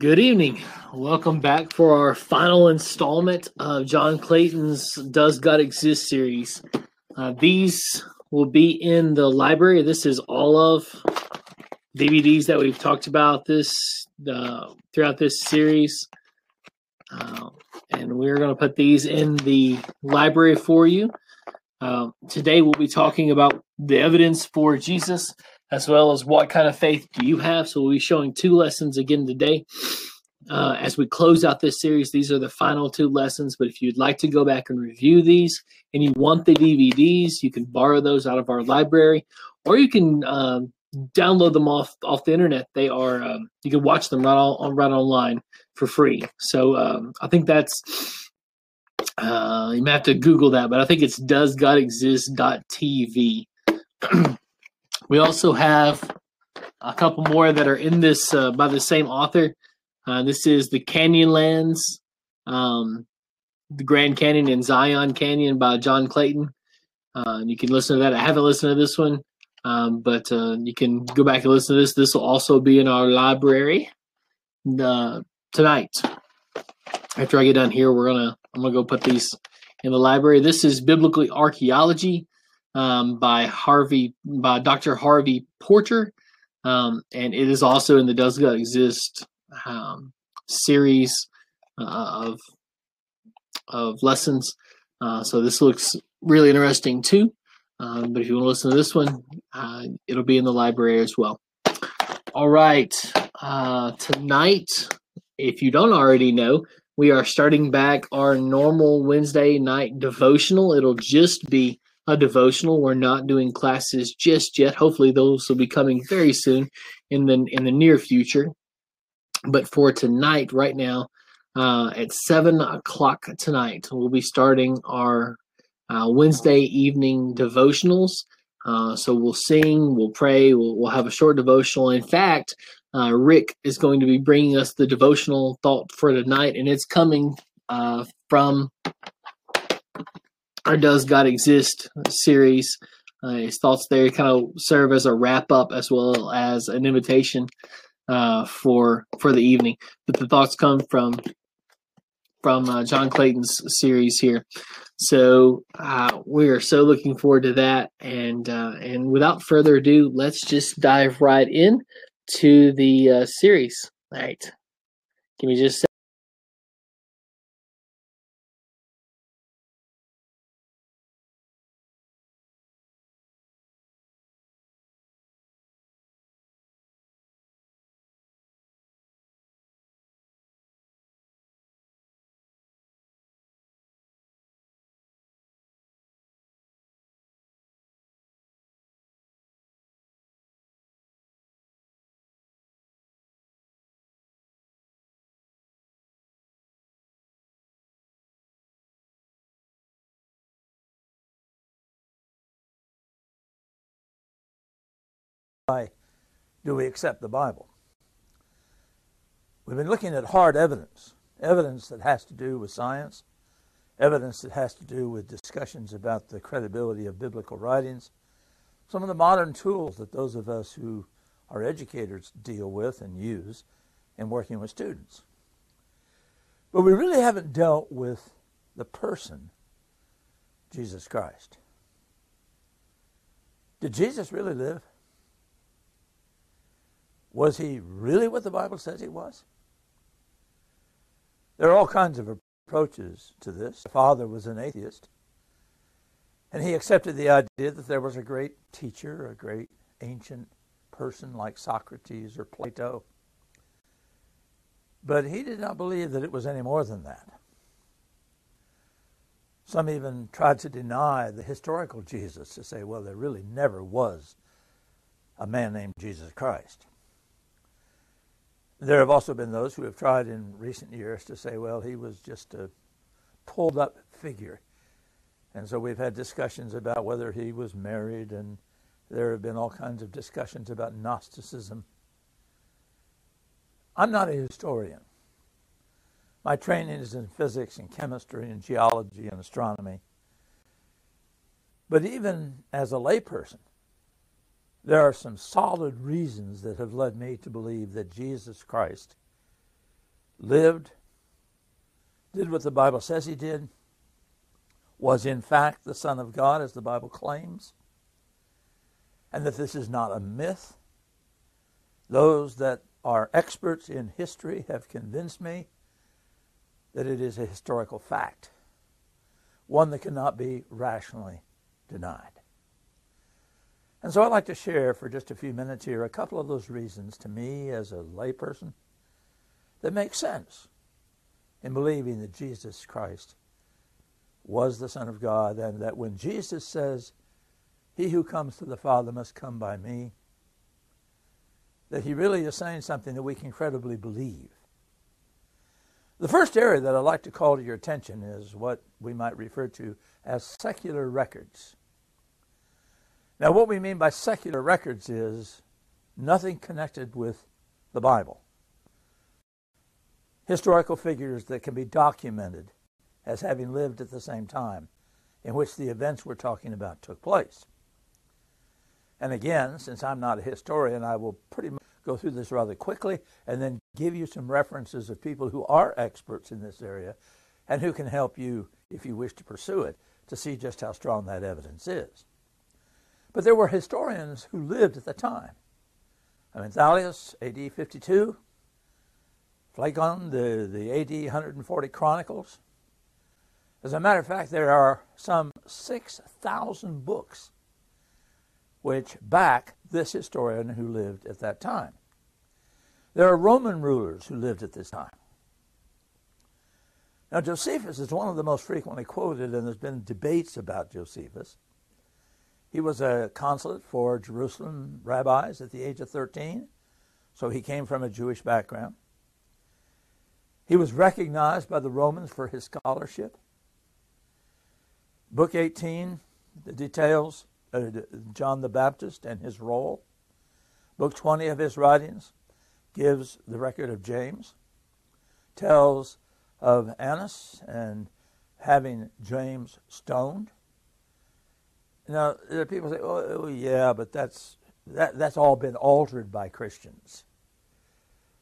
Good evening. Welcome back for our final installment of John Clayton's Does God Exist series. Uh, these will be in the library. This is all of DVDs that we've talked about this uh, throughout this series. Uh, and we're going to put these in the library for you. Uh, today we'll be talking about the evidence for Jesus as well as what kind of faith do you have. So we'll be showing two lessons again today. Uh, as we close out this series, these are the final two lessons. But if you'd like to go back and review these and you want the DVDs, you can borrow those out of our library or you can um, download them off off the internet. They are um, you can watch them right on right online for free. So um, I think that's uh, you may have to Google that, but I think it's does God doesgodexist.tv. We also have a couple more that are in this uh, by the same author. Uh, this is the Canyonlands, um, the Grand Canyon and Zion Canyon by John Clayton. Uh, you can listen to that. I haven't listened to this one, um, but uh, you can go back and listen to this. This will also be in our library uh, tonight. After I get done here, we're gonna I'm gonna go put these in the library. This is Biblical Archaeology um, by Harvey by Dr. Harvey Porter, um, and it is also in the Does God Exist um, series uh, of of lessons. Uh, so this looks really interesting too. Um, but if you want to listen to this one, uh, it'll be in the library as well. All right, uh, tonight, if you don't already know, we are starting back our normal Wednesday night devotional. It'll just be a devotional. We're not doing classes just yet. Hopefully, those will be coming very soon in the in the near future. But for tonight, right now, uh, at seven o'clock tonight, we'll be starting our uh, Wednesday evening devotionals. Uh, so we'll sing, we'll pray, we'll, we'll have a short devotional. In fact, uh, Rick is going to be bringing us the devotional thought for tonight, and it's coming uh, from our Does God Exist series. Uh, his thoughts there kind of serve as a wrap up as well as an invitation uh, for for the evening. But the thoughts come from from uh, John Clayton's series here. So uh, we are so looking forward to that. And uh, and without further ado, let's just dive right in to the uh, series. All right, give me just Why do we accept the Bible? We've been looking at hard evidence, evidence that has to do with science, evidence that has to do with discussions about the credibility of biblical writings, some of the modern tools that those of us who are educators deal with and use in working with students. But we really haven't dealt with the person, Jesus Christ. Did Jesus really live? Was he really what the Bible says he was? There are all kinds of approaches to this. The father was an atheist, and he accepted the idea that there was a great teacher, a great ancient person like Socrates or Plato. But he did not believe that it was any more than that. Some even tried to deny the historical Jesus to say, well, there really never was a man named Jesus Christ. There have also been those who have tried in recent years to say, well, he was just a pulled up figure. And so we've had discussions about whether he was married, and there have been all kinds of discussions about Gnosticism. I'm not a historian. My training is in physics and chemistry and geology and astronomy. But even as a layperson, there are some solid reasons that have led me to believe that Jesus Christ lived, did what the Bible says he did, was in fact the Son of God, as the Bible claims, and that this is not a myth. Those that are experts in history have convinced me that it is a historical fact, one that cannot be rationally denied. And so I'd like to share for just a few minutes here a couple of those reasons to me as a layperson that make sense in believing that Jesus Christ was the Son of God and that when Jesus says, He who comes to the Father must come by me, that he really is saying something that we can credibly believe. The first area that I'd like to call to your attention is what we might refer to as secular records. Now, what we mean by secular records is nothing connected with the Bible. Historical figures that can be documented as having lived at the same time in which the events we're talking about took place. And again, since I'm not a historian, I will pretty much go through this rather quickly and then give you some references of people who are experts in this area and who can help you, if you wish to pursue it, to see just how strong that evidence is. But there were historians who lived at the time. I mean, Thallus, AD 52, Phlegon, the, the AD 140 Chronicles. As a matter of fact, there are some 6,000 books which back this historian who lived at that time. There are Roman rulers who lived at this time. Now, Josephus is one of the most frequently quoted, and there's been debates about Josephus. He was a consulate for Jerusalem rabbis at the age of 13, so he came from a Jewish background. He was recognized by the Romans for his scholarship. Book 18, the details uh, John the Baptist and his role. Book 20 of his writings gives the record of James, tells of Annas and having James stoned. Now, there are people say, oh, oh, yeah, but that's, that, that's all been altered by Christians.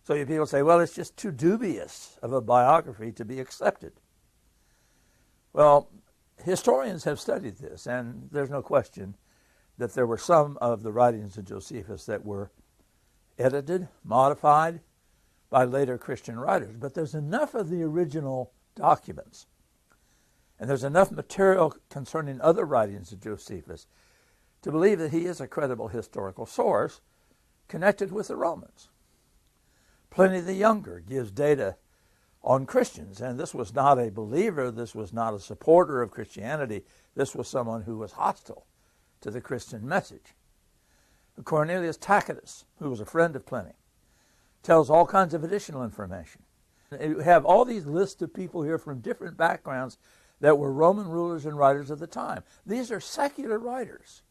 So people say, well, it's just too dubious of a biography to be accepted. Well, historians have studied this, and there's no question that there were some of the writings of Josephus that were edited, modified by later Christian writers. But there's enough of the original documents and there's enough material concerning other writings of Josephus to believe that he is a credible historical source connected with the Romans. Pliny the Younger gives data on Christians, and this was not a believer, this was not a supporter of Christianity, this was someone who was hostile to the Christian message. Cornelius Tacitus, who was a friend of Pliny, tells all kinds of additional information. You have all these lists of people here from different backgrounds that were Roman rulers and writers of the time. These are secular writers.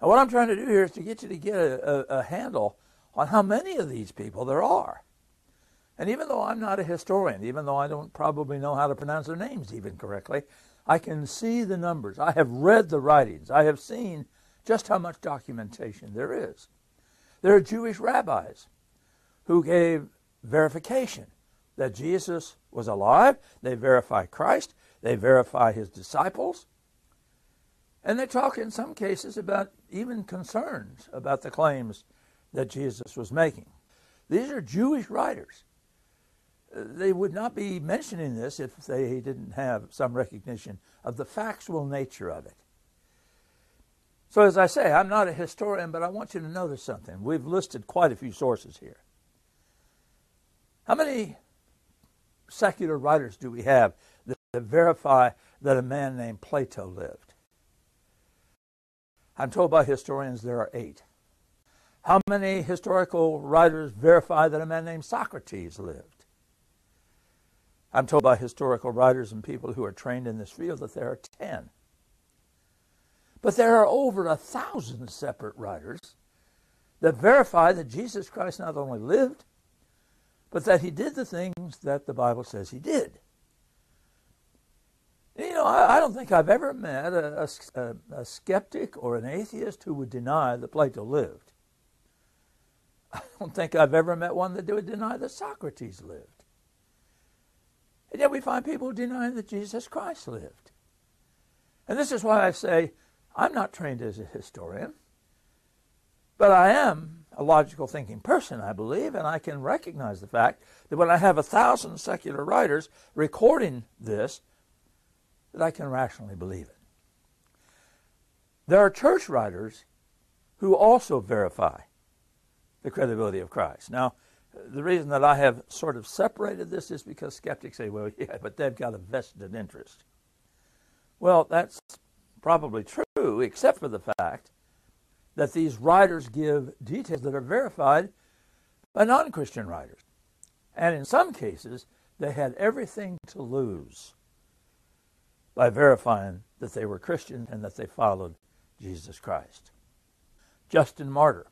Now, what I'm trying to do here is to get you to get a, a, a handle on how many of these people there are. And even though I'm not a historian, even though I don't probably know how to pronounce their names even correctly, I can see the numbers. I have read the writings. I have seen just how much documentation there is. There are Jewish rabbis who gave verification that Jesus was alive. They verify Christ. They verify his disciples. And they talk in some cases about even concerns about the claims that Jesus was making. These are Jewish writers. They would not be mentioning this if they didn't have some recognition of the factual nature of it. So, as I say, I'm not a historian, but I want you to notice something. We've listed quite a few sources here. How many secular writers do we have that, that verify that a man named Plato lived? I'm told by historians there are eight. How many historical writers verify that a man named Socrates lived? I'm told by historical writers and people who are trained in this field that there are ten. But there are over a thousand separate writers that verify that Jesus Christ not only lived, but that he did the things that the Bible says he did. You know, I, I don't think I've ever met a, a, a skeptic or an atheist who would deny that Plato lived. I don't think I've ever met one that would deny that Socrates lived. And yet we find people denying that Jesus Christ lived. And this is why I say I'm not trained as a historian, but I am a logical thinking person, I believe, and I can recognize the fact that when I have a thousand secular writers recording this, that I can rationally believe it. There are church writers who also verify the credibility of Christ. Now, the reason that I have sort of separated this is because skeptics say, well, yeah, but they've got a vested interest. Well, that's probably true, except for the fact that these writers give details that are verified by non Christian writers. And in some cases, they had everything to lose by verifying that they were Christians and that they followed Jesus Christ. Justin Martyr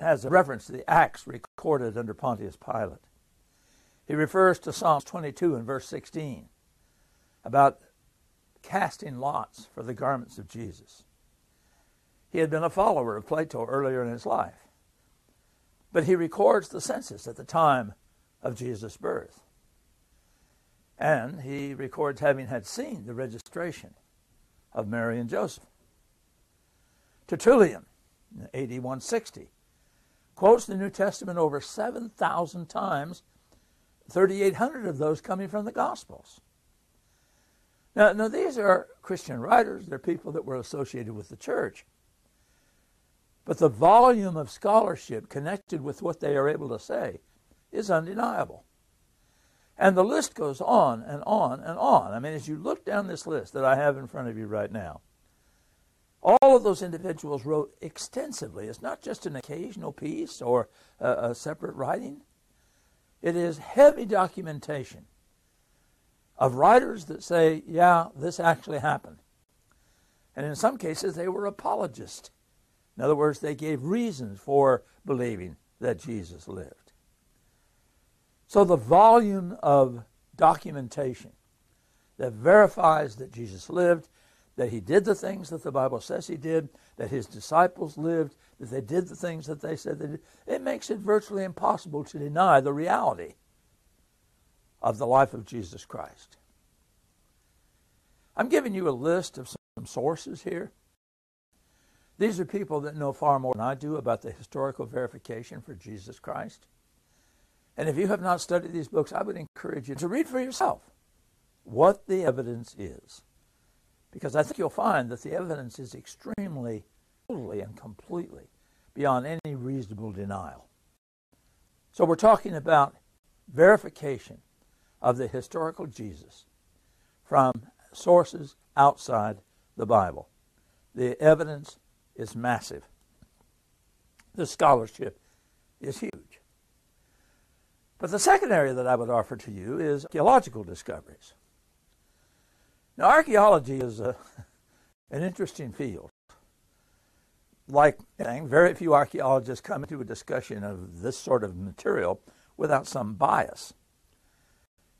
has a reference to the acts recorded under Pontius Pilate. He refers to Psalms 22 and verse 16 about casting lots for the garments of Jesus. He had been a follower of Plato earlier in his life, but he records the census at the time of Jesus' birth. And he records having had seen the registration of Mary and Joseph. Tertullian, AD 160, quotes the New Testament over 7,000 times, 3,800 of those coming from the Gospels. Now, now, these are Christian writers, they're people that were associated with the church. But the volume of scholarship connected with what they are able to say is undeniable. And the list goes on and on and on. I mean, as you look down this list that I have in front of you right now, all of those individuals wrote extensively. It's not just an occasional piece or a, a separate writing, it is heavy documentation of writers that say, yeah, this actually happened. And in some cases, they were apologists. In other words, they gave reasons for believing that Jesus lived. So the volume of documentation that verifies that Jesus lived that he did the things that the Bible says he did, that his disciples lived, that they did the things that they said they did, it makes it virtually impossible to deny the reality of the life of Jesus Christ. I'm giving you a list of some sources here. These are people that know far more than I do about the historical verification for Jesus Christ. And if you have not studied these books, I would encourage you to read for yourself what the evidence is. Because I think you'll find that the evidence is extremely, totally, and completely beyond any reasonable denial. So we're talking about verification of the historical Jesus from sources outside the Bible. The evidence is massive. The scholarship is huge. But the second area that I would offer to you is archaeological discoveries. Now, archaeology is a, an interesting field. Like anything, very few archaeologists come into a discussion of this sort of material without some bias.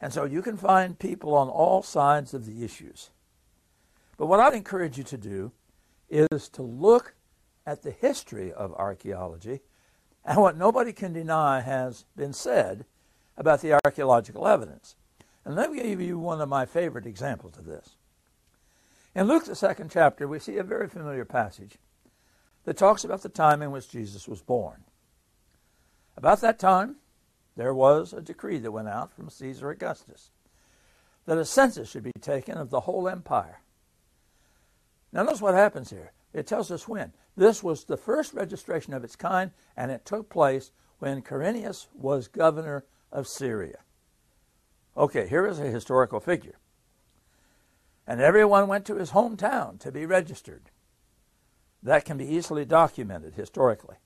And so you can find people on all sides of the issues. But what I'd encourage you to do is to look at the history of archaeology and what nobody can deny has been said about the archaeological evidence. And let me give you one of my favorite examples of this. In Luke, the second chapter, we see a very familiar passage that talks about the time in which Jesus was born. About that time, there was a decree that went out from Caesar Augustus that a census should be taken of the whole empire. Now, notice what happens here. It tells us when. This was the first registration of its kind, and it took place when Quirinius was governor of Syria. Okay, here is a historical figure. And everyone went to his hometown to be registered. That can be easily documented historically.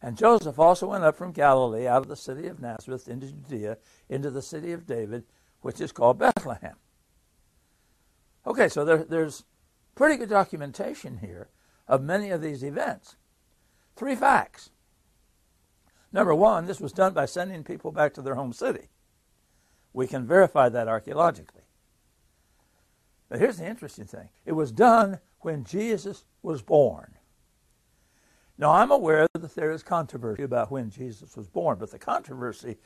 And Joseph also went up from Galilee out of the city of Nazareth into Judea, into the city of David, which is called Bethlehem. Okay, so there, there's pretty good documentation here of many of these events. Three facts. Number one, this was done by sending people back to their home city. We can verify that archaeologically. But here's the interesting thing it was done when Jesus was born. Now, I'm aware that there is controversy about when Jesus was born, but the controversy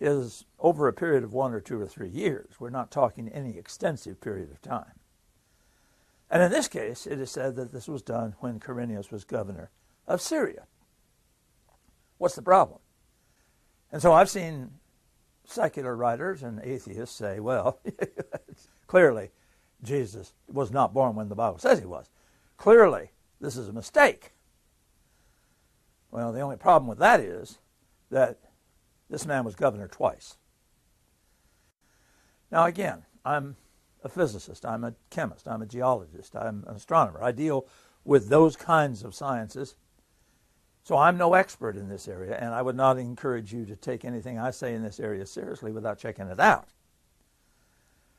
is over a period of one or two or three years. We're not talking any extensive period of time. And in this case, it is said that this was done when Quirinius was governor of Syria. What's the problem? And so I've seen secular writers and atheists say, well, clearly Jesus was not born when the Bible says he was. Clearly, this is a mistake. Well, the only problem with that is that this man was governor twice. Now, again, I'm a physicist, I'm a chemist, I'm a geologist, I'm an astronomer. I deal with those kinds of sciences. So I'm no expert in this area, and I would not encourage you to take anything I say in this area seriously without checking it out.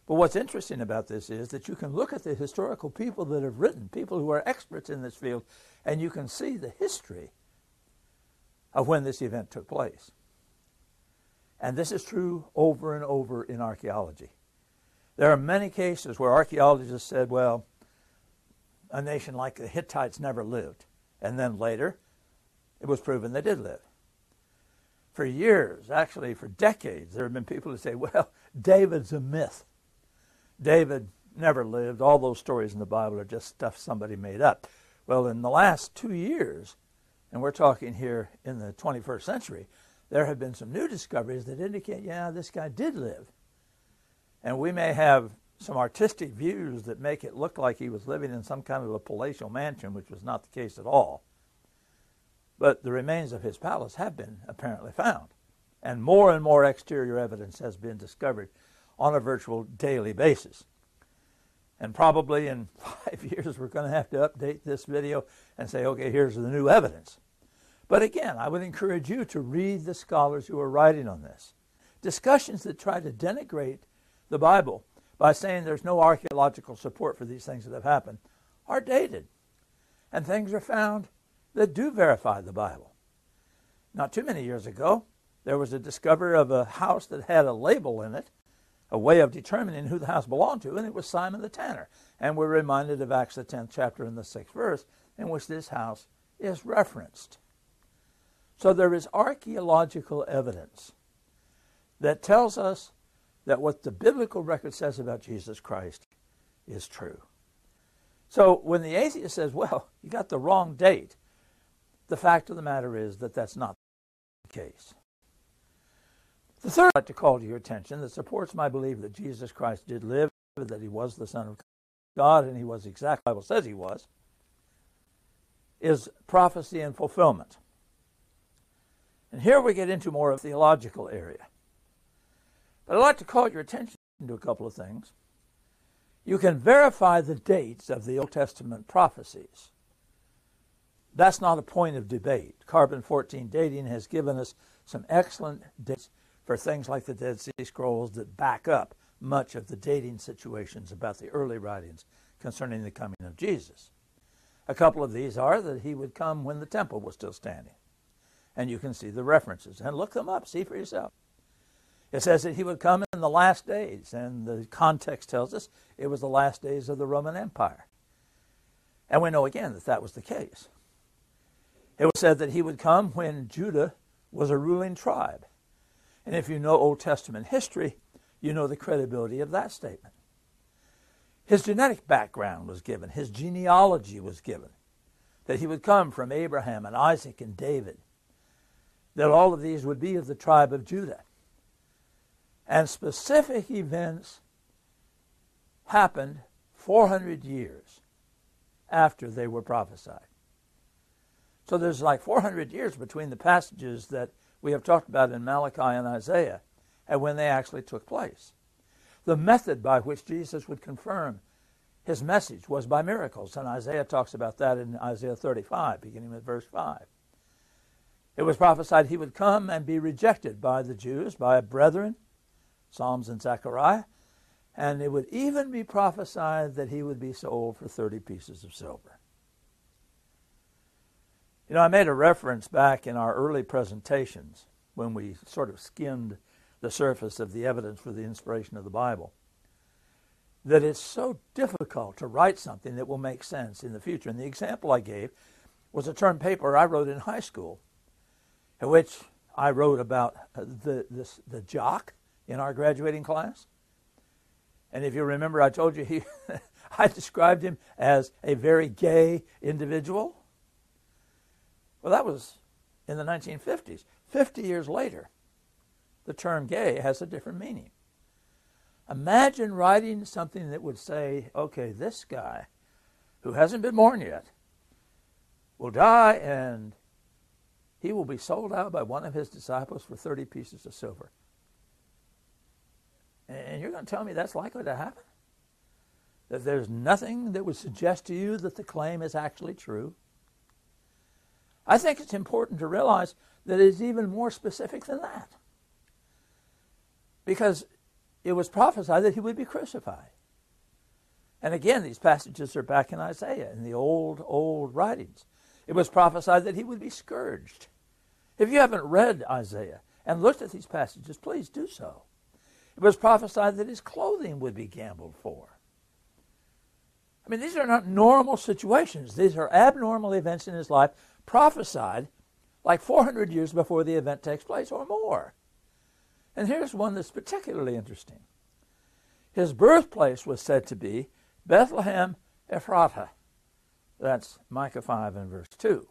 But what's interesting about this is that you can look at the historical people that have written, people who are experts in this field, and you can see the history of when this event took place. And this is true over and over in archaeology. There are many cases where archaeologists said, well, a nation like the Hittites never lived. And then later, it was proven they did live. For years, actually for decades, there have been people who say, well, David's a myth. David never lived. All those stories in the Bible are just stuff somebody made up. Well, in the last two years, and we're talking here in the 21st century, there have been some new discoveries that indicate, yeah, this guy did live. And we may have some artistic views that make it look like he was living in some kind of a palatial mansion, which was not the case at all. But the remains of his palace have been apparently found. And more and more exterior evidence has been discovered on a virtual daily basis. And probably in five years, we're going to have to update this video and say, okay, here's the new evidence. But again, I would encourage you to read the scholars who are writing on this. Discussions that try to denigrate the Bible by saying there's no archaeological support for these things that have happened are dated. And things are found that do verify the Bible. Not too many years ago, there was a discovery of a house that had a label in it, a way of determining who the house belonged to, and it was Simon the tanner. And we're reminded of Acts the 10th chapter and the 6th verse, in which this house is referenced. So there is archaeological evidence that tells us that what the biblical record says about Jesus Christ is true. So when the atheist says, well, you got the wrong date, the fact of the matter is that that's not the case. The third I'd like to call to your attention that supports my belief that Jesus Christ did live, that he was the Son of God, and he was exactly the Bible says he was, is prophecy and fulfillment. And here we get into more of a theological area. But I'd like to call your attention to a couple of things. You can verify the dates of the Old Testament prophecies. That's not a point of debate. Carbon 14 dating has given us some excellent dates for things like the Dead Sea Scrolls that back up much of the dating situations about the early writings concerning the coming of Jesus. A couple of these are that he would come when the temple was still standing and you can see the references. And look them up, see for yourself. It says that he would come in the last days, and the context tells us it was the last days of the Roman Empire. And we know again that that was the case. It was said that he would come when Judah was a ruling tribe. And if you know Old Testament history, you know the credibility of that statement. His genetic background was given, his genealogy was given, that he would come from Abraham and Isaac and David that all of these would be of the tribe of Judah. And specific events happened 400 years after they were prophesied. So there's like 400 years between the passages that we have talked about in Malachi and Isaiah and when they actually took place. The method by which Jesus would confirm his message was by miracles, and Isaiah talks about that in Isaiah 35, beginning with verse 5. It was prophesied he would come and be rejected by the Jews, by brethren, Psalms and Zechariah, and it would even be prophesied that he would be sold for 30 pieces of silver. You know, I made a reference back in our early presentations when we sort of skimmed the surface of the evidence for the inspiration of the Bible that it's so difficult to write something that will make sense in the future. And the example I gave was a term paper I wrote in high school, in which I wrote about the, the jock in our graduating class. And if you remember, I told you he, I described him as a very gay individual. Well, that was in the 1950s. 50 years later, the term gay has a different meaning. Imagine writing something that would say, okay, this guy who hasn't been born yet will die and he will be sold out by one of his disciples for 30 pieces of silver. And you're going to tell me that's likely to happen? That there's nothing that would suggest to you that the claim is actually true? I think it's important to realize that it's even more specific than that. Because it was prophesied that he would be crucified. And again, these passages are back in Isaiah, in the old, old writings. It was prophesied that he would be scourged. If you haven't read Isaiah and looked at these passages, please do so. It was prophesied that his clothing would be gambled for. I mean, these are not normal situations. These are abnormal events in his life prophesied like 400 years before the event takes place or more. And here's one that's particularly interesting. His birthplace was said to be Bethlehem Ephratah. That's Micah 5 and verse 2.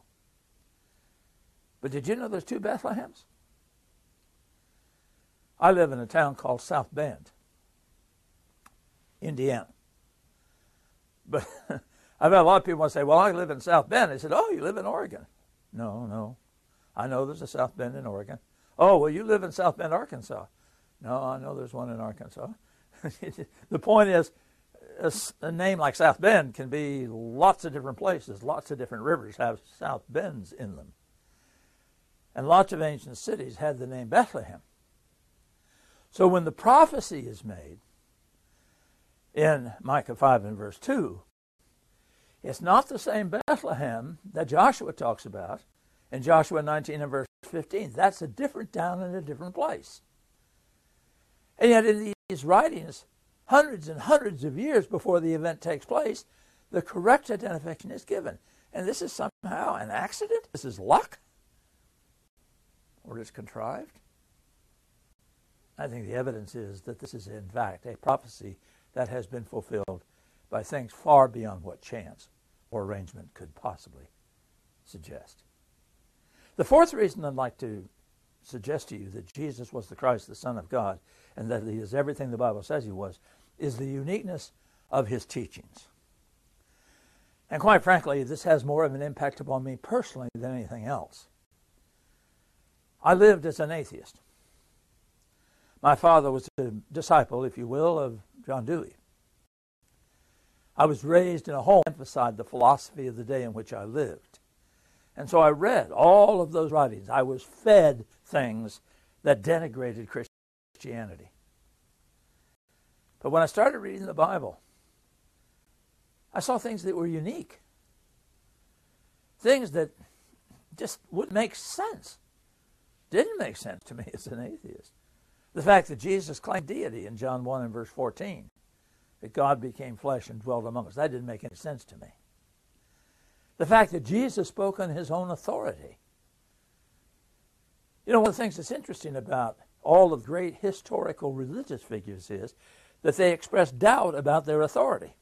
But did you know there's two Bethlehems? I live in a town called South Bend, Indiana. But I've had a lot of people say, well, I live in South Bend. They said, oh, you live in Oregon. No, no. I know there's a South Bend in Oregon. Oh, well, you live in South Bend, Arkansas. No, I know there's one in Arkansas. the point is, a, a, name like South Bend can be lots of different places. Lots of different rivers have South Bends in them. And lots of ancient cities had the name Bethlehem. So when the prophecy is made in Micah 5 and verse 2, it's not the same Bethlehem that Joshua talks about in Joshua 19 and verse 15. That's a different town in a different place. And yet, in these writings, hundreds and hundreds of years before the event takes place, the correct identification is given. And this is somehow an accident? This is luck? Or is contrived? I think the evidence is that this is, in fact, a prophecy that has been fulfilled by things far beyond what chance or arrangement could possibly suggest. The fourth reason I'd like to suggest to you that Jesus was the Christ, the Son of God, and that he is everything the Bible says he was, is the uniqueness of his teachings. And quite frankly, this has more of an impact upon me personally than anything else. I lived as an atheist. My father was a disciple, if you will, of John Dewey. I was raised in a home that emphasized the philosophy of the day in which I lived. And so I read all of those writings. I was fed things that denigrated Christianity. But when I started reading the Bible, I saw things that were unique. Things that just wouldn't make sense. Didn't make sense to me as an atheist. The fact that Jesus claimed deity in John 1 and verse 14, that God became flesh and dwelt among us, that didn't make any sense to me. The fact that Jesus spoke on his own authority. You know, one of the things that's interesting about all of great historical religious figures is that they express doubt about their authority.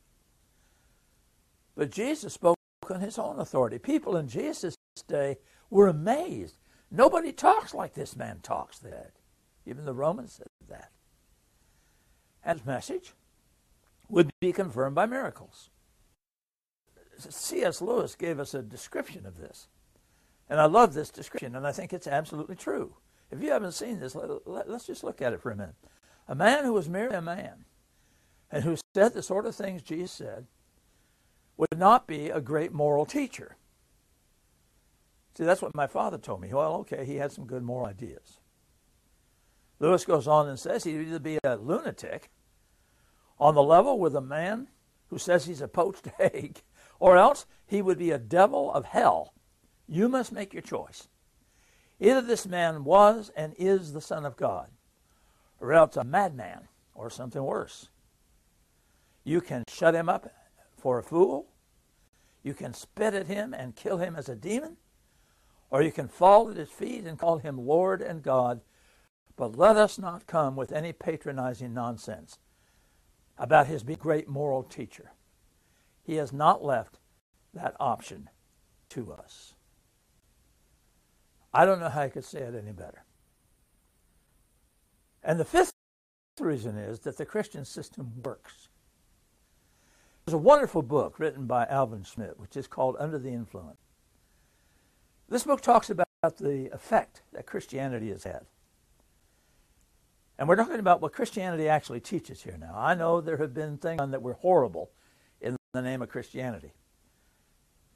But Jesus spoke on his own authority. People in Jesus' day were amazed. Nobody talks like this man talks, said. Even the Romans said that. And his message would be confirmed by miracles. C.S. Lewis gave us a description of this. And I love this description, and I think it's absolutely true. If you haven't seen this, let, let, just look at it for a minute. A man who was merely a man and who said the sort of things Jesus said would not be a great moral teacher. See, that's what my father told me. Well, okay, he had some good moral ideas. Lewis goes on and says he'd either be a lunatic on the level with a man who says he's a poached egg or else he would be a devil of hell. You must make your choice. Either this man was and is the Son of God, or else a madman, or something worse. You can shut him up for a fool. You can spit at him and kill him as a demon, or you can fall at his feet and call him Lord and God. But let us not come with any patronizing nonsense about his great moral teacher. He has not left that option to us. I don't know how I could say it any better. And the fifth reason is that the Christian system works. There's a wonderful book written by Alvin Schmidt, which is called Under the Influence. This book talks about the effect that Christianity has had. And we're talking about what Christianity actually teaches here now. I know there have been things that were horrible in the name of Christianity.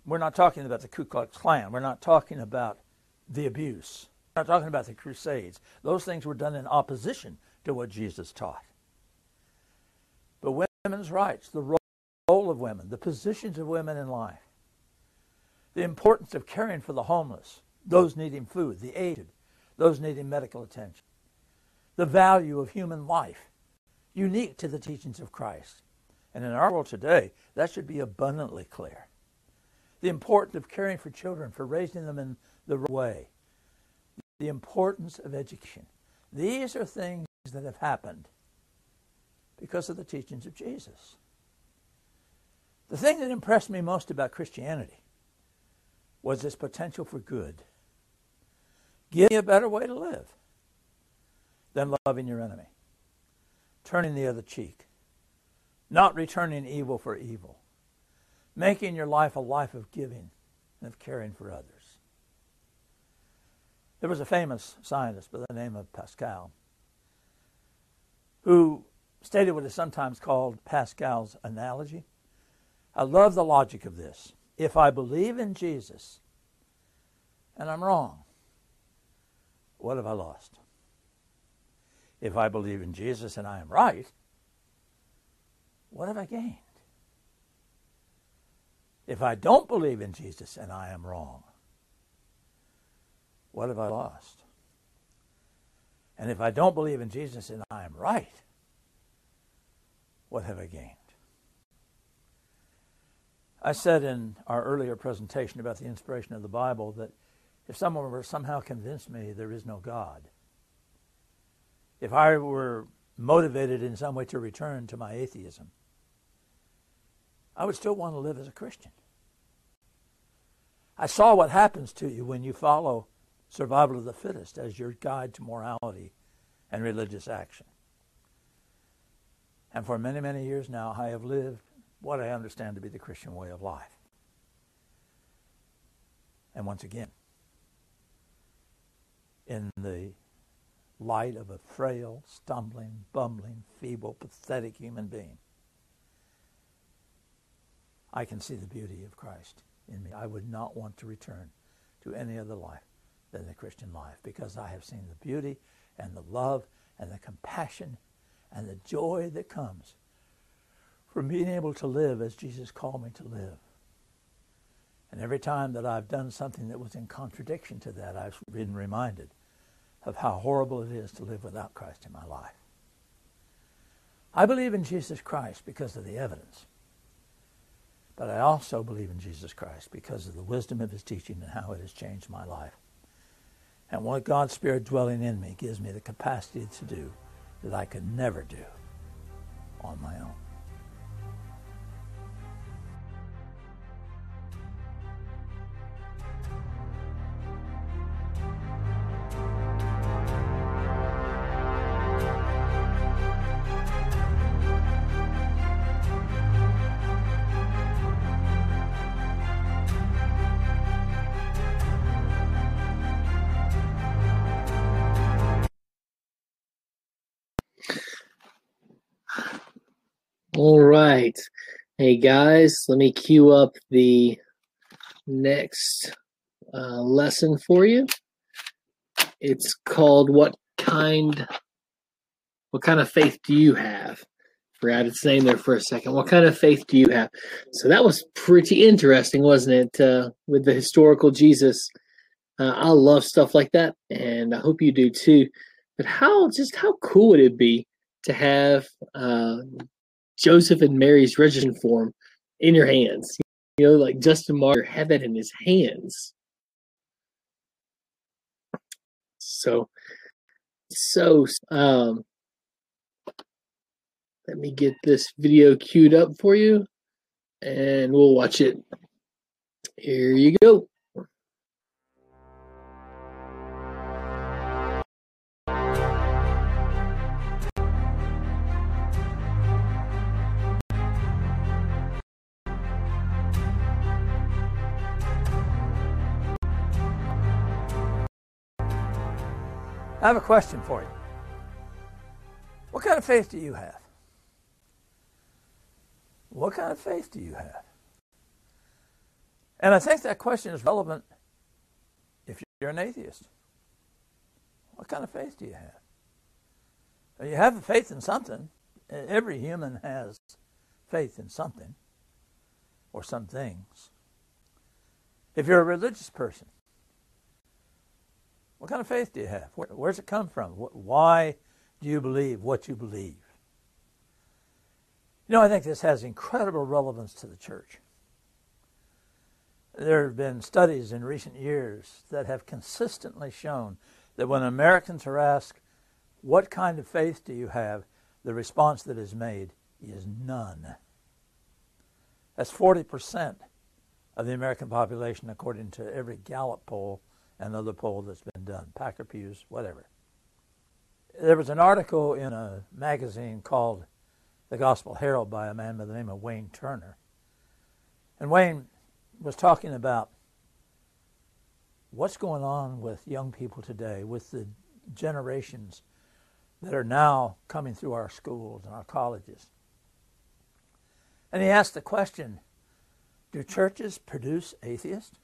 We're not talking about the Ku Klux Klan. We're not talking about the abuse. We're not talking about the Crusades. Those things were done in opposition to what Jesus taught. But women's rights, the role of women, the positions of women in life, the importance of caring for the homeless, those needing food, the aged, those needing medical attention, the value of human life, unique to the teachings of Christ. And in our world today, that should be abundantly clear. The importance of caring for children, for raising them in the right way, the importance of education. These are things that have happened because of the teachings of Jesus. The thing that impressed me most about Christianity was its potential for good. Give me a better way to live than loving your enemy, turning the other cheek, not returning evil for evil, making your life a life of giving and of caring for others. There was a famous scientist by the name of Pascal who stated what is sometimes called Pascal's analogy. I love the logic of this. If I believe in Jesus and I'm wrong, what have I lost? If I believe in Jesus and I am right, what have I gained? If I don't believe in Jesus and I am wrong, what have I lost? And if I don't believe in Jesus and I am right, what have I gained? I said in our earlier presentation about the inspiration of the Bible that if someone were somehow convinced me there is no God, if I were motivated in some way to return to my atheism, I would still want to live as a Christian. I saw what happens to you when you follow survival of the fittest as your guide to morality and religious action. And for many, many years now, I have lived what I understand to be the Christian way of life. And once again, in the light of a frail, stumbling, bumbling, feeble, pathetic human being, I can see the beauty of Christ in me. I would not want to return to any other life than the Christian life because I have seen the beauty and the love and the compassion and the joy that comes from being able to live as Jesus called me to live. And every time that I've done something that was in contradiction to that, I've been reminded of how horrible it is to live without Christ in my life. I believe in Jesus Christ because of the evidence. But I also believe in Jesus Christ because of the wisdom of his teaching and how it has changed my life. And what God's Spirit dwelling in me gives me the capacity to do that I could never do on my own. Guys, let me cue up the next uh, lesson for you. It's called What Kind What kind of faith do you have? Forgot its name there for a second. What kind of faith do you have? So that was pretty interesting, wasn't it? Uh, with the historical Jesus. Uh, I love stuff like that, and I hope you do too. But how just how cool would it be to have uh, Joseph and Mary's registration form in your hands. You know, like Justin Martyr had that in his hands. So, so, um, let me get this video queued up for you and we'll watch it. Here you go. I have a question for you. What kind of faith do you have? What kind of faith do you have? And I think that question is relevant if you're an atheist. What kind of faith do you have? You have faith in something. Every human has faith in something or some things. If you're a religious person, what kind of faith do you have? Where, where's it come from? Why do you believe what you believe? You know, I think this has incredible relevance to the church. There have been studies in recent years that have consistently shown that when Americans are asked, What kind of faith do you have? the response that is made is none. That's 40% of the American population, according to every Gallup poll another poll that's been done, Packer Pews, whatever. There was an article in a magazine called The Gospel Herald by a man by the name of Wayne Turner. And Wayne was talking about what's going on with young people today, with the generations that are now coming through our schools and our colleges. And he asked the question Do churches produce atheists?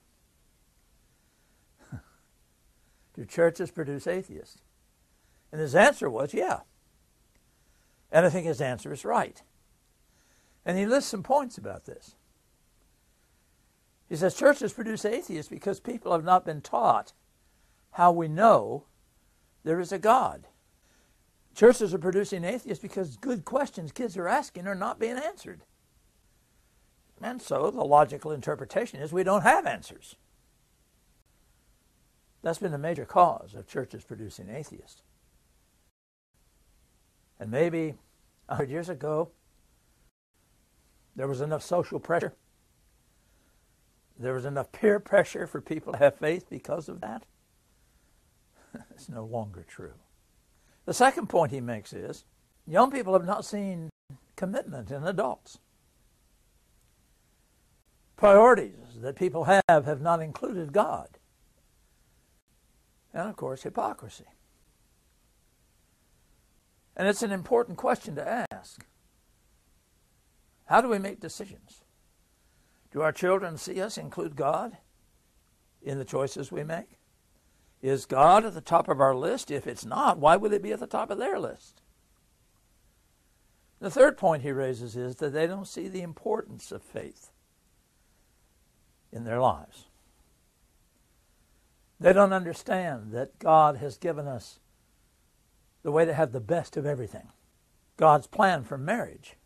Churches produce atheists? And his answer was, yeah. And I think his answer is right. And he lists some points about this. He says churches produce atheists because people have not been taught how we know there is a God. Churches are producing atheists because good questions kids are asking are not being answered. And so the logical interpretation is we don't have answers. That's been the major cause of churches producing atheists. And maybe a hundred years ago, there was enough social pressure. There was enough peer pressure for people to have faith because of that. it's no longer true. The second point he makes is young people have not seen commitment in adults. Priorities that people have have not included God and, of course, hypocrisy. And it's an important question to ask. How do we make decisions? Do our children see us include God in the choices we make? Is God at the top of our list? If it's not, why would it be at the top of their list? The third point he raises is that they don't see the importance of faith in their lives. They don't understand that God has given us the way to have the best of everything. God's plan for marriage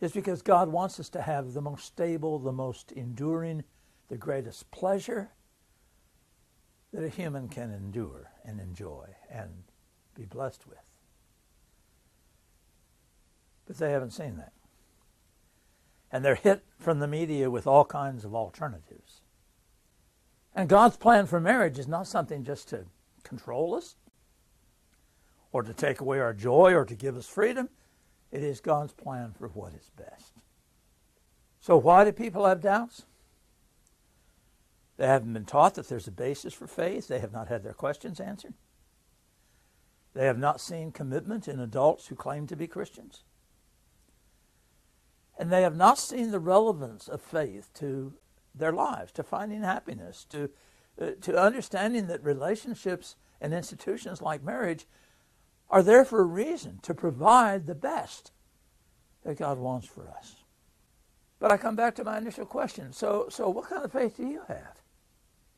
is because God wants us to have the most stable, the most enduring, the greatest pleasure that a human can endure and enjoy and be blessed with. But they haven't seen that. And they're hit from the media with all kinds of alternatives. And God's plan for marriage is not something just to control us or to take away our joy or to give us freedom. It is God's plan for what is best. So, why do people have doubts? They haven't been taught that there's a basis for faith. They have not had their questions answered. They have not seen commitment in adults who claim to be Christians. And they have not seen the relevance of faith to their lives, to finding happiness, to, uh, to understanding that relationships and institutions like marriage are there for a reason, to provide the best that God wants for us. But I come back to my initial question. So, so what kind of faith do you have?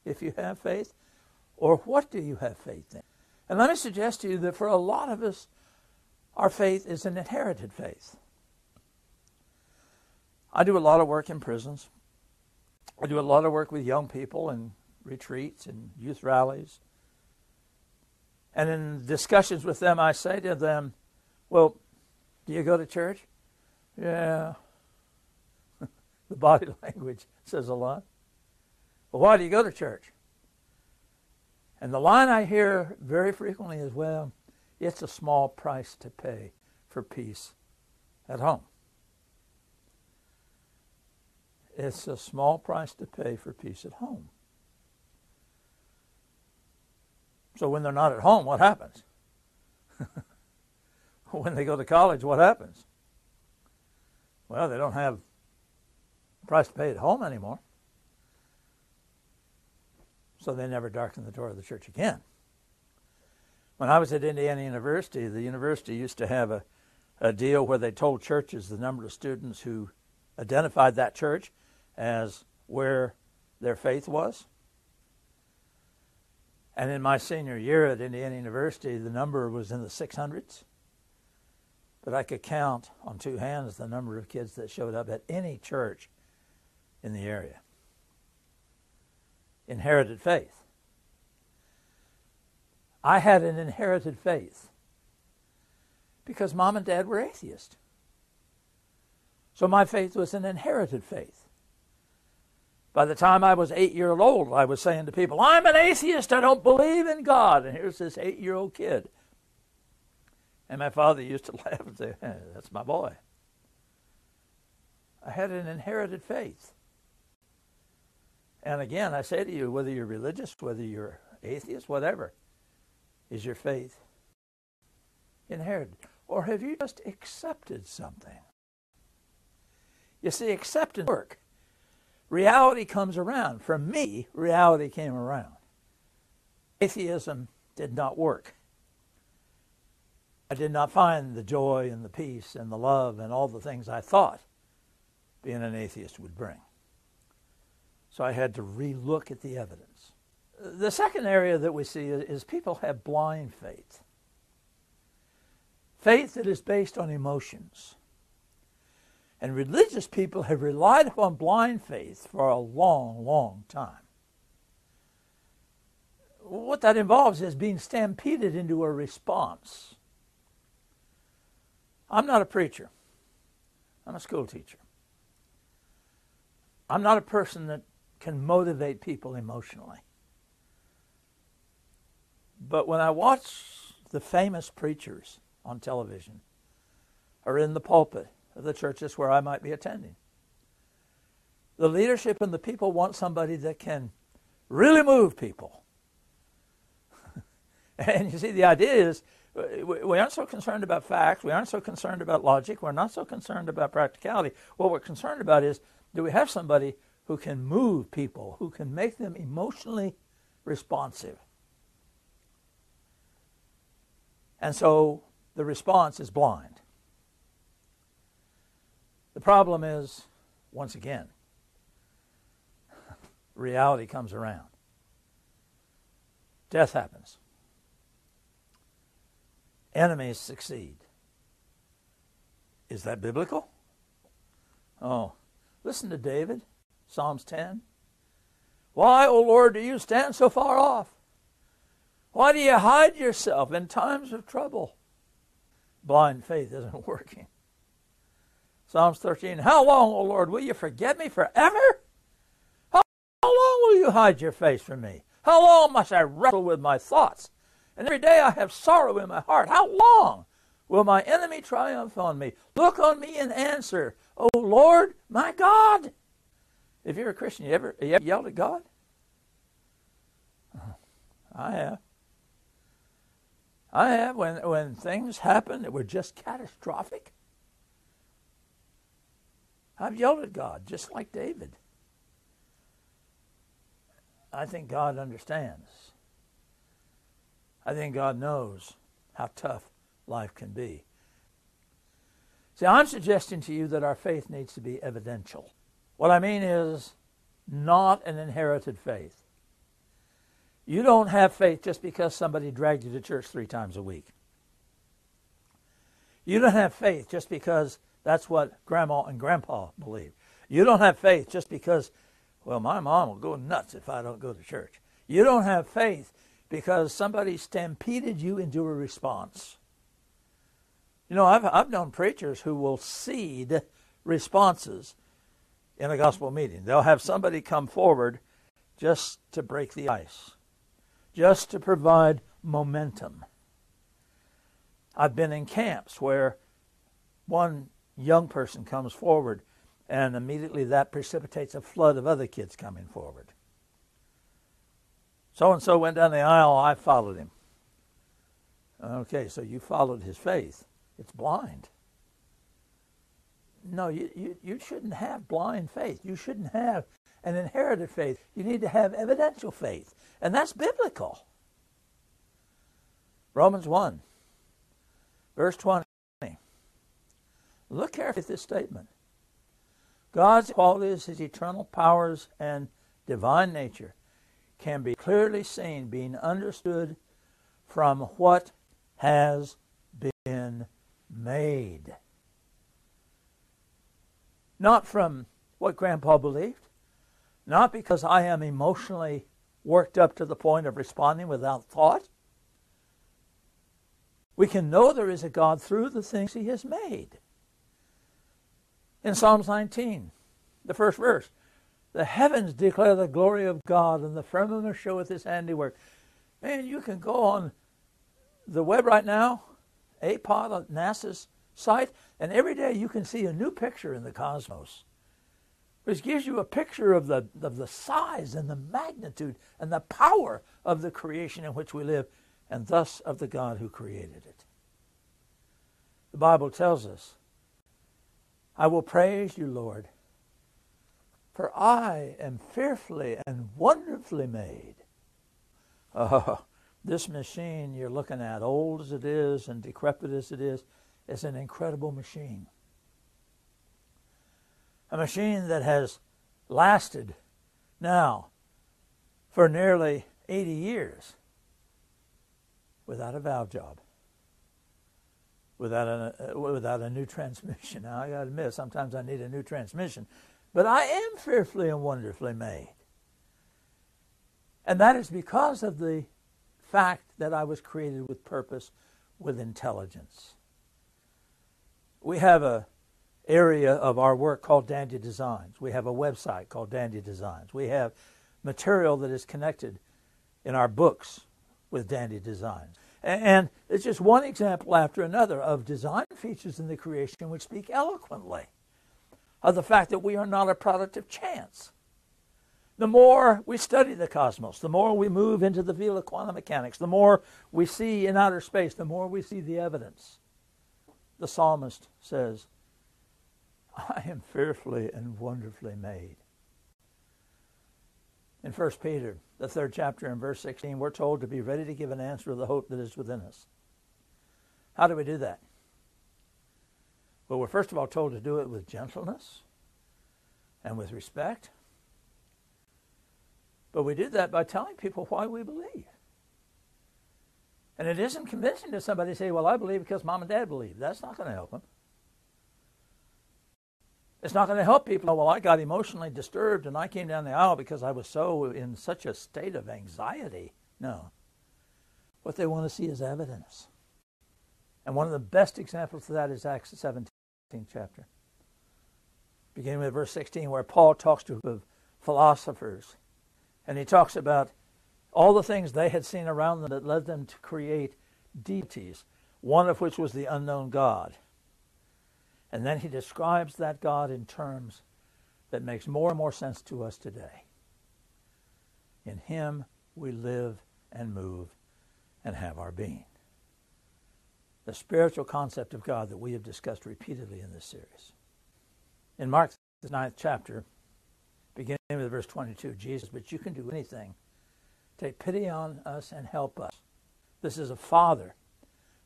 If you have faith, or what do you have faith in? And let me suggest to you that for a lot of us, our faith is an inherited faith. I do a lot of work in prisons. I do a lot of work with young people and retreats and youth rallies. And in discussions with them, I say to them, Well, do you go to church? Yeah. the body language says a lot. Well, why do you go to church? And the line I hear very frequently is, Well, it's a small price to pay for peace at home. It's a small price to pay for peace at home. So when they're not at home, what happens? when they go to college, what happens? Well, they don't have price to pay at home anymore. So they never darken the door of the church again. When I was at Indiana University, the university used to have a, a deal where they told churches the number of students who identified that church as where their faith was. And in my senior year at Indiana University, the number was in the 600s. But I could count on two hands the number of kids that showed up at any church in the area. Inherited faith. I had an inherited faith because mom and dad were atheists. So my faith was an inherited faith. By the time I was eight years old, I was saying to people, I'm an atheist, I don't believe in God. And here's this eight year old kid. And my father used to laugh and say, That's my boy. I had an inherited faith. And again, I say to you, whether you're religious, whether you're atheist, whatever, is your faith inherited? Or have you just accepted something? You see, acceptance work reality comes around. For me, reality came around. Atheism did not work. I did not find the joy and the peace and the love and all the things I thought being an atheist would bring. So I had to relook at the evidence. The second area that we see is people have blind faith. Faith that is based on emotions. And religious people have relied upon blind faith for a long, long time. What that involves is being stampeded into a response. I'm not a preacher. I'm a school teacher. I'm not a person that can motivate people emotionally. But when I watch the famous preachers on television or in the pulpit, of the churches where I might be attending. The leadership and the people want somebody that can really move people. and you see, the idea is we aren't so concerned about facts, we aren't so concerned about logic, we're not so concerned about practicality. What we're concerned about is do we have somebody who can move people, who can make them emotionally responsive? And so the response is blind. The problem is, once again, reality comes around. Death happens. Enemies succeed. Is that biblical? Oh, listen to David, Psalms 10. Why, O Lord, do you stand so far off? Why do you hide yourself in times of trouble? Blind faith isn't working. Psalms 13, How long, O Lord, will you forget me forever? How, how long will you hide your face from me? How long must I wrestle with my thoughts? And every day I have sorrow in my heart. How long will my enemy triumph on me? Look on me and answer, O Lord, my God. If you're a Christian, you ever, you ever yelled at God? Uh, I have. I have when, when things happened that were just catastrophic. I've yelled at God, just like David. I think God understands. I think God knows how tough life can be. See, I'm suggesting to you that our faith needs to be evidential. What I mean is not an inherited faith. You don't have faith just because somebody dragged you to church three times a week. You don't have faith just because that's what grandma and grandpa believed. You don't have faith just because, well, my mom will go nuts if I don't go to church. You don't have faith because somebody stampeded you into a response. You know, I've, I've known preachers who will seed responses in a gospel meeting. They'll have somebody come forward just to break the ice, just to provide momentum. I've been in camps where one young person comes forward and immediately that precipitates a flood of other kids coming forward. So and so went down the aisle, I followed him. Okay, so you followed his faith. It's blind. No, you, you, you shouldn't have blind faith. You shouldn't have an inherited faith. You need to have evidential faith. And that's biblical. Romans 1, verse 20. Look carefully at this statement. God's qualities, his eternal powers, and divine nature can be clearly seen, being understood from what has been made. Not from what Grandpa believed, not because I am emotionally worked up to the point of responding without thought. We can know there is a God through the things He has made. In Psalms 19, the first verse, the heavens declare the glory of God, and the firmament showeth His handiwork. Man, you can go on the web right now, APOD, uh, NASA's site, and every day you can see a new picture in the cosmos, which gives you a picture of the, of the size and the magnitude and the power of the creation in which we live, and thus of the God who created it. The Bible tells us, I will praise you, Lord, for I am fearfully and wonderfully made. Oh, this machine you're looking at, old as it is and decrepit as it is, is an incredible machine. A machine that has lasted now for nearly 80 years without a valve job, without a, uh, without a new transmission. Now, I got to admit, sometimes I need a new transmission, but I am fearfully and wonderfully made. And that is because of the fact that I was created with purpose, with intelligence. We have a area of our work called Dandy Designs. We have a website called Dandy Designs. We have material that is connected in our books with Dandy Designs. And it's just one example after another of design features in the creation which speak eloquently of the fact that we are not a product of chance. The more we study the cosmos, the more we move into the field of quantum mechanics, the more we see in outer space, the more we see the evidence. The psalmist says, I am fearfully and wonderfully made. In 1 Peter, the third chapter, in verse 16, we're told to be ready to give an answer to the hope that is within us. How do we do that? Well, we're first of all told to do it with gentleness and with respect but we do that by telling people why we believe. And it isn't convincing to somebody to say, well, I believe because mom and dad believe. That's not going to help them. It's not going to help people. Well, I got emotionally disturbed and I came down the aisle because I was so in such a state of anxiety. No. What they want to see is evidence. And one of the best examples of that is Acts 17th chapter. Beginning with verse 16, where Paul talks to the philosophers and he talks about all the things they had seen around them that led them to create deities, one of which was the unknown God. And then he describes that God in terms that makes more and more sense to us today. In him we live and move and have our being. The spiritual concept of God that we have discussed repeatedly in this series. In Mark, the ninth chapter, beginning with verse 22 Jesus, but you can do anything. Take pity on us and help us. This is a father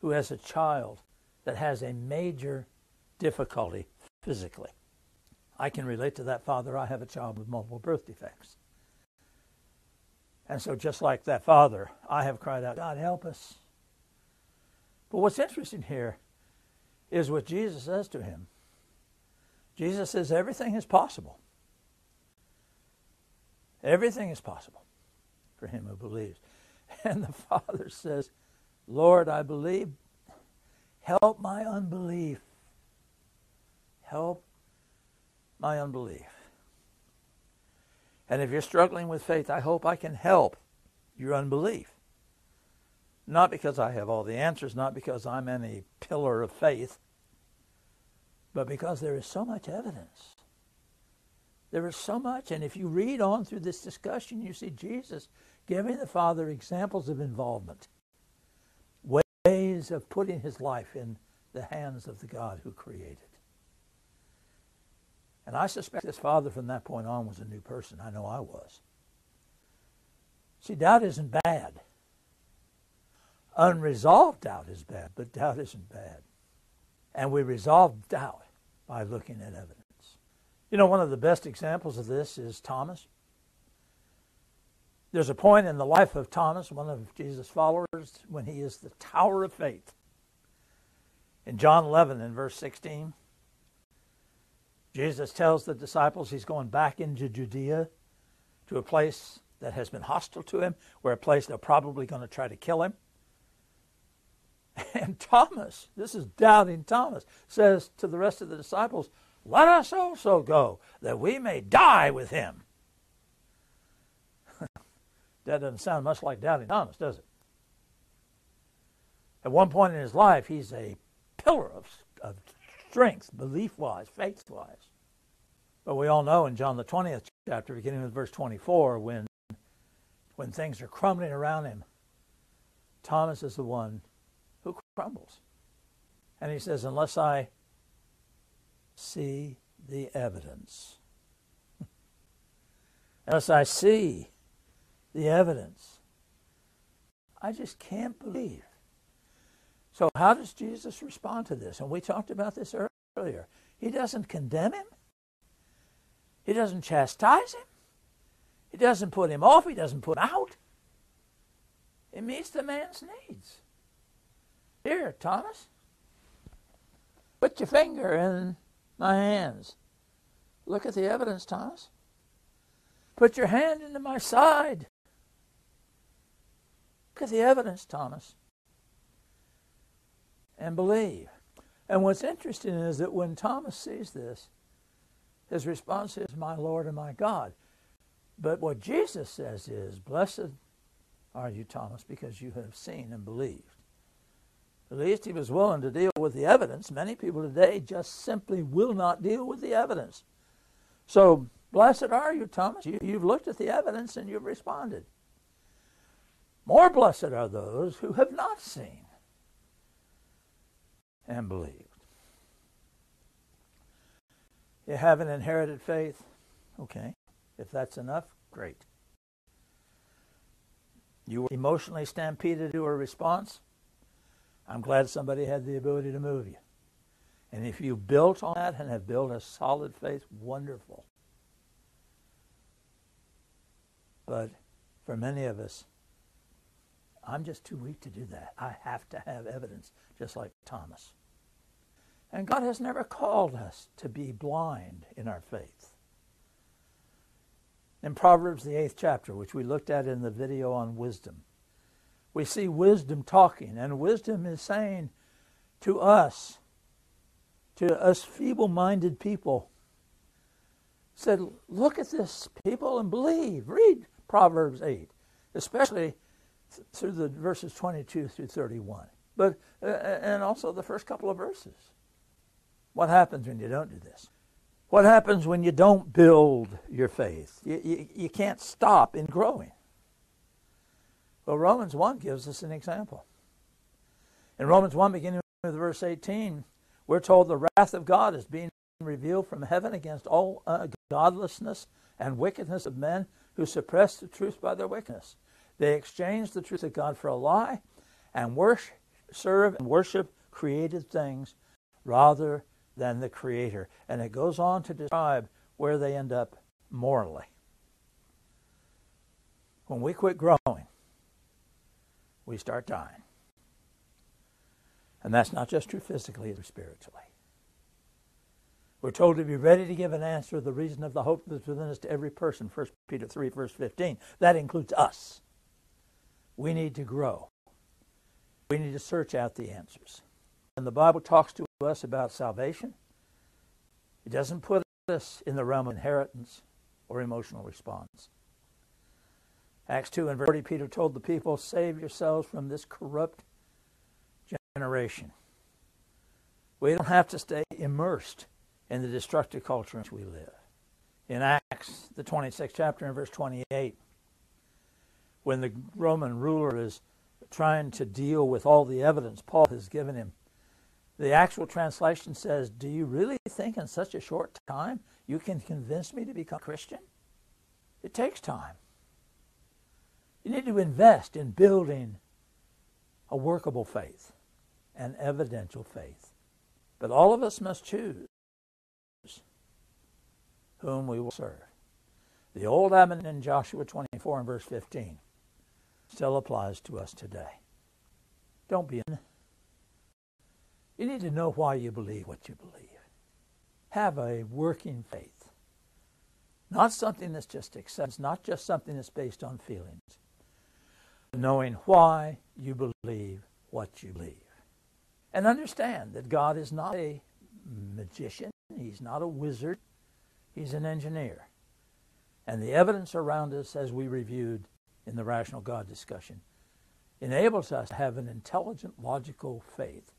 who has a child that has a major difficulty physically. I can relate to that father. I have a child with multiple birth defects. And so, just like that father, I have cried out, God, help us. But what's interesting here is what Jesus says to him Jesus says everything is possible. Everything is possible for him who believes. And the Father says, Lord, I believe. Help my unbelief. Help my unbelief. And if you're struggling with faith, I hope I can help your unbelief. Not because I have all the answers, not because I'm any pillar of faith, but because there is so much evidence. There is so much, and if you read on through this discussion, you see Jesus giving the Father examples of involvement, ways of putting his life in the hands of the God who created. And I suspect this father from that point on was a new person. I know I was. See, doubt isn't bad. Unresolved doubt is bad, but doubt isn't bad. And we resolve doubt by looking at evidence. You know, one of the best examples of this is Thomas. There's a point in the life of Thomas, one of Jesus' followers, when he is the tower of faith. In John 11, in verse 16, Jesus tells the disciples he's going back into Judea to a place that has been hostile to him, where a place they're probably going to try to kill him. And Thomas, this is doubting Thomas, says to the rest of the disciples, Let us also go, that we may die with him. that doesn't sound much like doubting Thomas, does it? At one point in his life, he's a pillar of, of strength, belief wise, faith wise. But we all know in John the 20th chapter, beginning with verse 24, when, when things are crumbling around him, Thomas is the one who crumbles. And he says, Unless I see the evidence, unless I see the evidence, I just can't believe. So, how does Jesus respond to this? And we talked about this earlier. He doesn't condemn him, he doesn't chastise him, he doesn't put him off, he doesn't put him out. He meets the man's needs. Here, Thomas, put your finger in my hands. Look at the evidence, Thomas. Put your hand into my side. Look at the evidence, Thomas. And believe. And what's interesting is that when Thomas sees this, his response is, My Lord and my God. But what Jesus says is, Blessed are you, Thomas, because you have seen and believed. At least he was willing to deal with the evidence. Many people today just simply will not deal with the evidence. So, blessed are you, Thomas. You, you've looked at the evidence and you've responded. More blessed are those who have not seen and believed. You haven't inherited faith? Okay. If that's enough, great. You were emotionally stampeded to a response? I'm glad somebody had the ability to move you. And if you built on that and have built a solid faith, wonderful. But for many of us, I'm just too weak to do that. I have to have evidence, just like Thomas. And God has never called us to be blind in our faith. In Proverbs, the eighth chapter, which we looked at in the video on wisdom, we see wisdom talking, and wisdom is saying to us, to us feeble minded people, said, Look at this, people, and believe. Read Proverbs 8, especially through the verses 22 through 31, but uh, and also the first couple of verses. What happens when you don't do this? What happens when you don't build your faith? You, you, you can't stop in growing. Well, Romans 1 gives us an example. In Romans 1, beginning with verse 18, we're told the wrath of God is being revealed from heaven against all uh, godlessness and wickedness of men who suppress the truth by their wickedness. They exchange the truth of God for a lie and worship, serve and worship created things rather than the Creator. And it goes on to describe where they end up morally. When we quit growing, we start dying. And that's not just true physically or spiritually. We're told to be ready to give an answer the reason of the hope that's within us to every person. 1 Peter 3, verse 15. That includes us. We need to grow. We need to search out the answers. When the Bible talks to us about salvation, it doesn't put us in the realm of inheritance or emotional response. Acts 2 and verse 40, Peter told the people, Save yourselves from this corrupt generation. We don't have to stay immersed in the destructive culture in which we live. In Acts, the 26th chapter, and verse 28, when the Roman ruler is trying to deal with all the evidence Paul has given him, the actual translation says, Do you really think in such a short time you can convince me to become a Christian? It takes time. You need to invest in building a workable faith, an evidential faith. But all of us must choose whom we will serve. The old admonition in Joshua 24 and verse 15 still applies to us today. Don't be. You need to know why you believe what you believe. Have a working faith. Not something that's just accepted, not just something that's based on feelings. Knowing why you believe what you believe. And understand that God is not a magician, He's not a wizard, He's an engineer. And the evidence around us, as we reviewed in the rational God discussion, enables us to have an intelligent, logical faith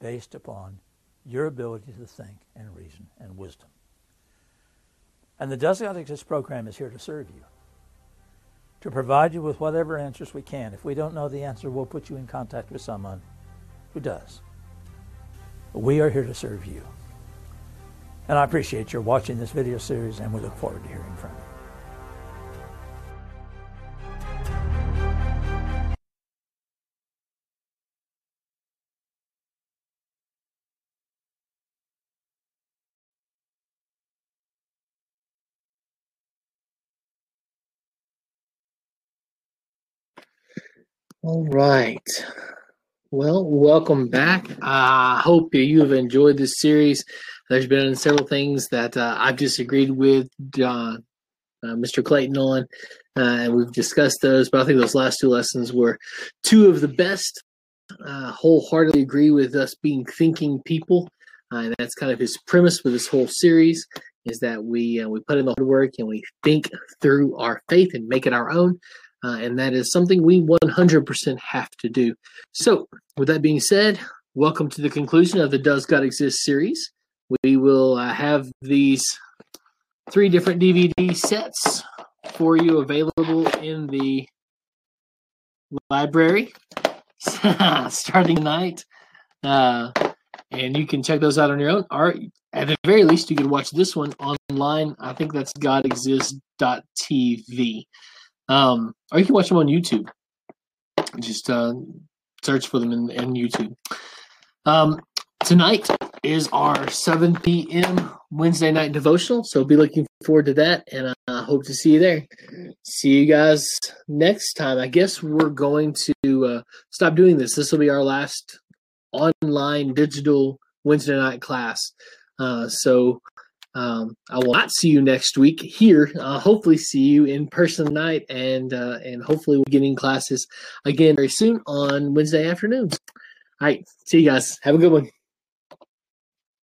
based upon your ability to think and reason and wisdom. And the Does God Exist program is here to serve you, to provide you with whatever answers we can. If we don't know the answer, we'll put you in contact with someone who does. We are here to serve you. And I appreciate your watching this video series, and we look forward to hearing from you. All right. Well, welcome back. I uh, hope you have enjoyed this series. There's been several things that uh, I've disagreed with uh, Mr. Clayton on, uh, and we've discussed those. But I think those last two lessons were two of the best. Uh, wholeheartedly agree with us being thinking people, uh, and that's kind of his premise with this whole series is that we we put in the hard work and we think through our faith and make it our own. Uh, and that is something we 100% have to do. So, with that being said, welcome to the conclusion of the Does God Exist series. We will uh, have these three different DVD sets for you available in the library starting tonight. Uh, and you can check those out on your own. Or at the very least, you can watch this one online. I think that's godexist.tv. Um, or you can watch them on YouTube. Just uh, search for them in, in YouTube. Um, tonight is our 7 p.m. Wednesday night devotional, so be looking forward to that, and I uh, hope to see you there. See you guys next time. I guess we're going to uh, stop doing this. This will be our last online digital Wednesday night class. Uh, so um, I will not see you next week here. Hopefully see you in person tonight, and uh, and hopefully we're getting classes again very soon on Wednesday afternoons. All right, see you guys. Have a good one.